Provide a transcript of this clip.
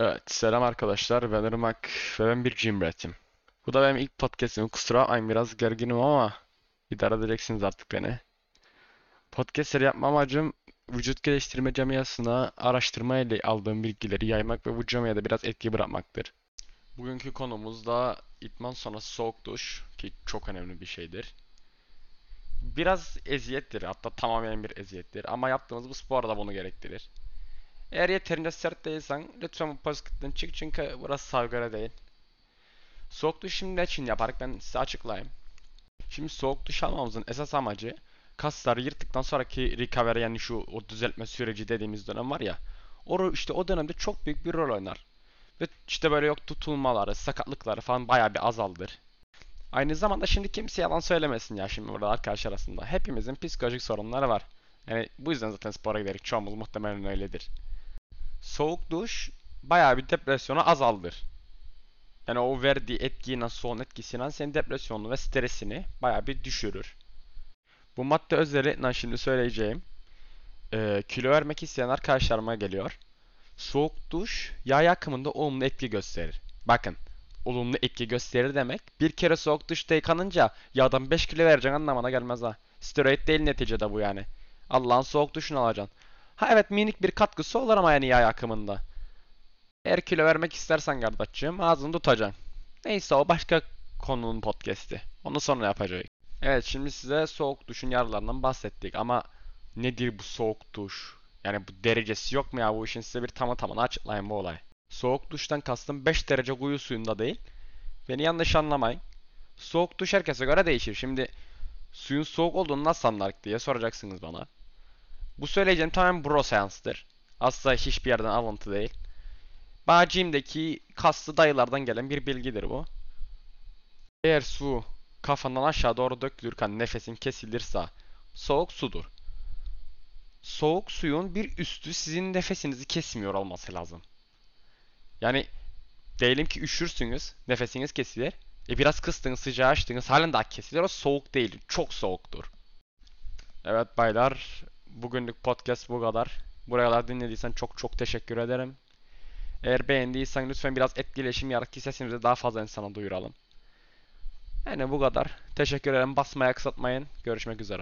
Evet, selam arkadaşlar. Ben Irmak ve ben bir gym rat'im. Bu da benim ilk podcast'im. Kusura bakmayın biraz gerginim ama idare edeceksiniz artık beni. Podcast seri yapma amacım vücut geliştirme camiasına araştırma ile aldığım bilgileri yaymak ve bu camiada biraz etki bırakmaktır. Bugünkü konumuz da idman sonrası soğuk duş ki çok önemli bir şeydir. Biraz eziyettir hatta tamamen bir eziyettir ama yaptığımız bu spor da bunu gerektirir. Eğer yeterince sert değilsen lütfen bu pozitiften çık çünkü burası savgara değil. Soğuk duş şimdi için yaparak ben size açıklayayım. Şimdi soğuk duş almamızın esas amacı kasları yırttıktan sonraki recovery yani şu o düzeltme süreci dediğimiz dönem var ya. O işte o dönemde çok büyük bir rol oynar. Ve işte böyle yok tutulmaları, sakatlıkları falan bayağı bir azaldır. Aynı zamanda şimdi kimse yalan söylemesin ya şimdi burada arkadaşlar arasında. Hepimizin psikolojik sorunları var. Yani bu yüzden zaten spora giderek çoğumuz muhtemelen öyledir. Soğuk duş bayağı bir depresyonu azaldır. Yani o verdiği etkiyi nasıl son etkisiyle senin depresyonunu ve stresini bayağı bir düşürür. Bu madde özellikle şimdi söyleyeceğim. Ee, kilo vermek isteyen arkadaşlarıma geliyor. Soğuk duş yağ yakımında olumlu etki gösterir. Bakın olumlu etki gösterir demek. Bir kere soğuk duşta yıkanınca yağdan 5 kilo vereceksin anlamına gelmez ha. Steroid değil neticede bu yani. Allah'ın soğuk duşunu alacaksın. Ha evet minik bir katkısı olur ama yani yağ yakımında. Eğer kilo vermek istersen kardeşim ağzını tutacaksın. Neyse o başka konunun podcast'i. Onu sonra yapacağız. Evet şimdi size soğuk duşun yararlarından bahsettik ama nedir bu soğuk duş? Yani bu derecesi yok mu ya bu işin size bir tamı tamına açıklayayım bu olay. Soğuk duştan kastım 5 derece kuyu suyunda değil. Beni yanlış anlamayın. Soğuk duş herkese göre değişir. Şimdi suyun soğuk olduğunu nasıl anlarız diye soracaksınız bana. Bu söyleyeceğim tamamen bro seanstır. Asla hiçbir yerden alıntı değil. Bacim'deki kaslı dayılardan gelen bir bilgidir bu. Eğer su kafandan aşağı doğru dökülürken nefesin kesilirse soğuk sudur. Soğuk suyun bir üstü sizin nefesinizi kesmiyor olması lazım. Yani diyelim ki üşürsünüz, nefesiniz kesilir. E biraz kıstınız, sıcağı açtınız, halen daha kesilir. O soğuk değil, çok soğuktur. Evet baylar, bugünlük podcast bu kadar. Buraya kadar dinlediysen çok çok teşekkür ederim. Eğer beğendiysen lütfen biraz etkileşim yarat ki sesimizi daha fazla insana duyuralım. Yani bu kadar. Teşekkür ederim. Basmaya kısaltmayın. Görüşmek üzere.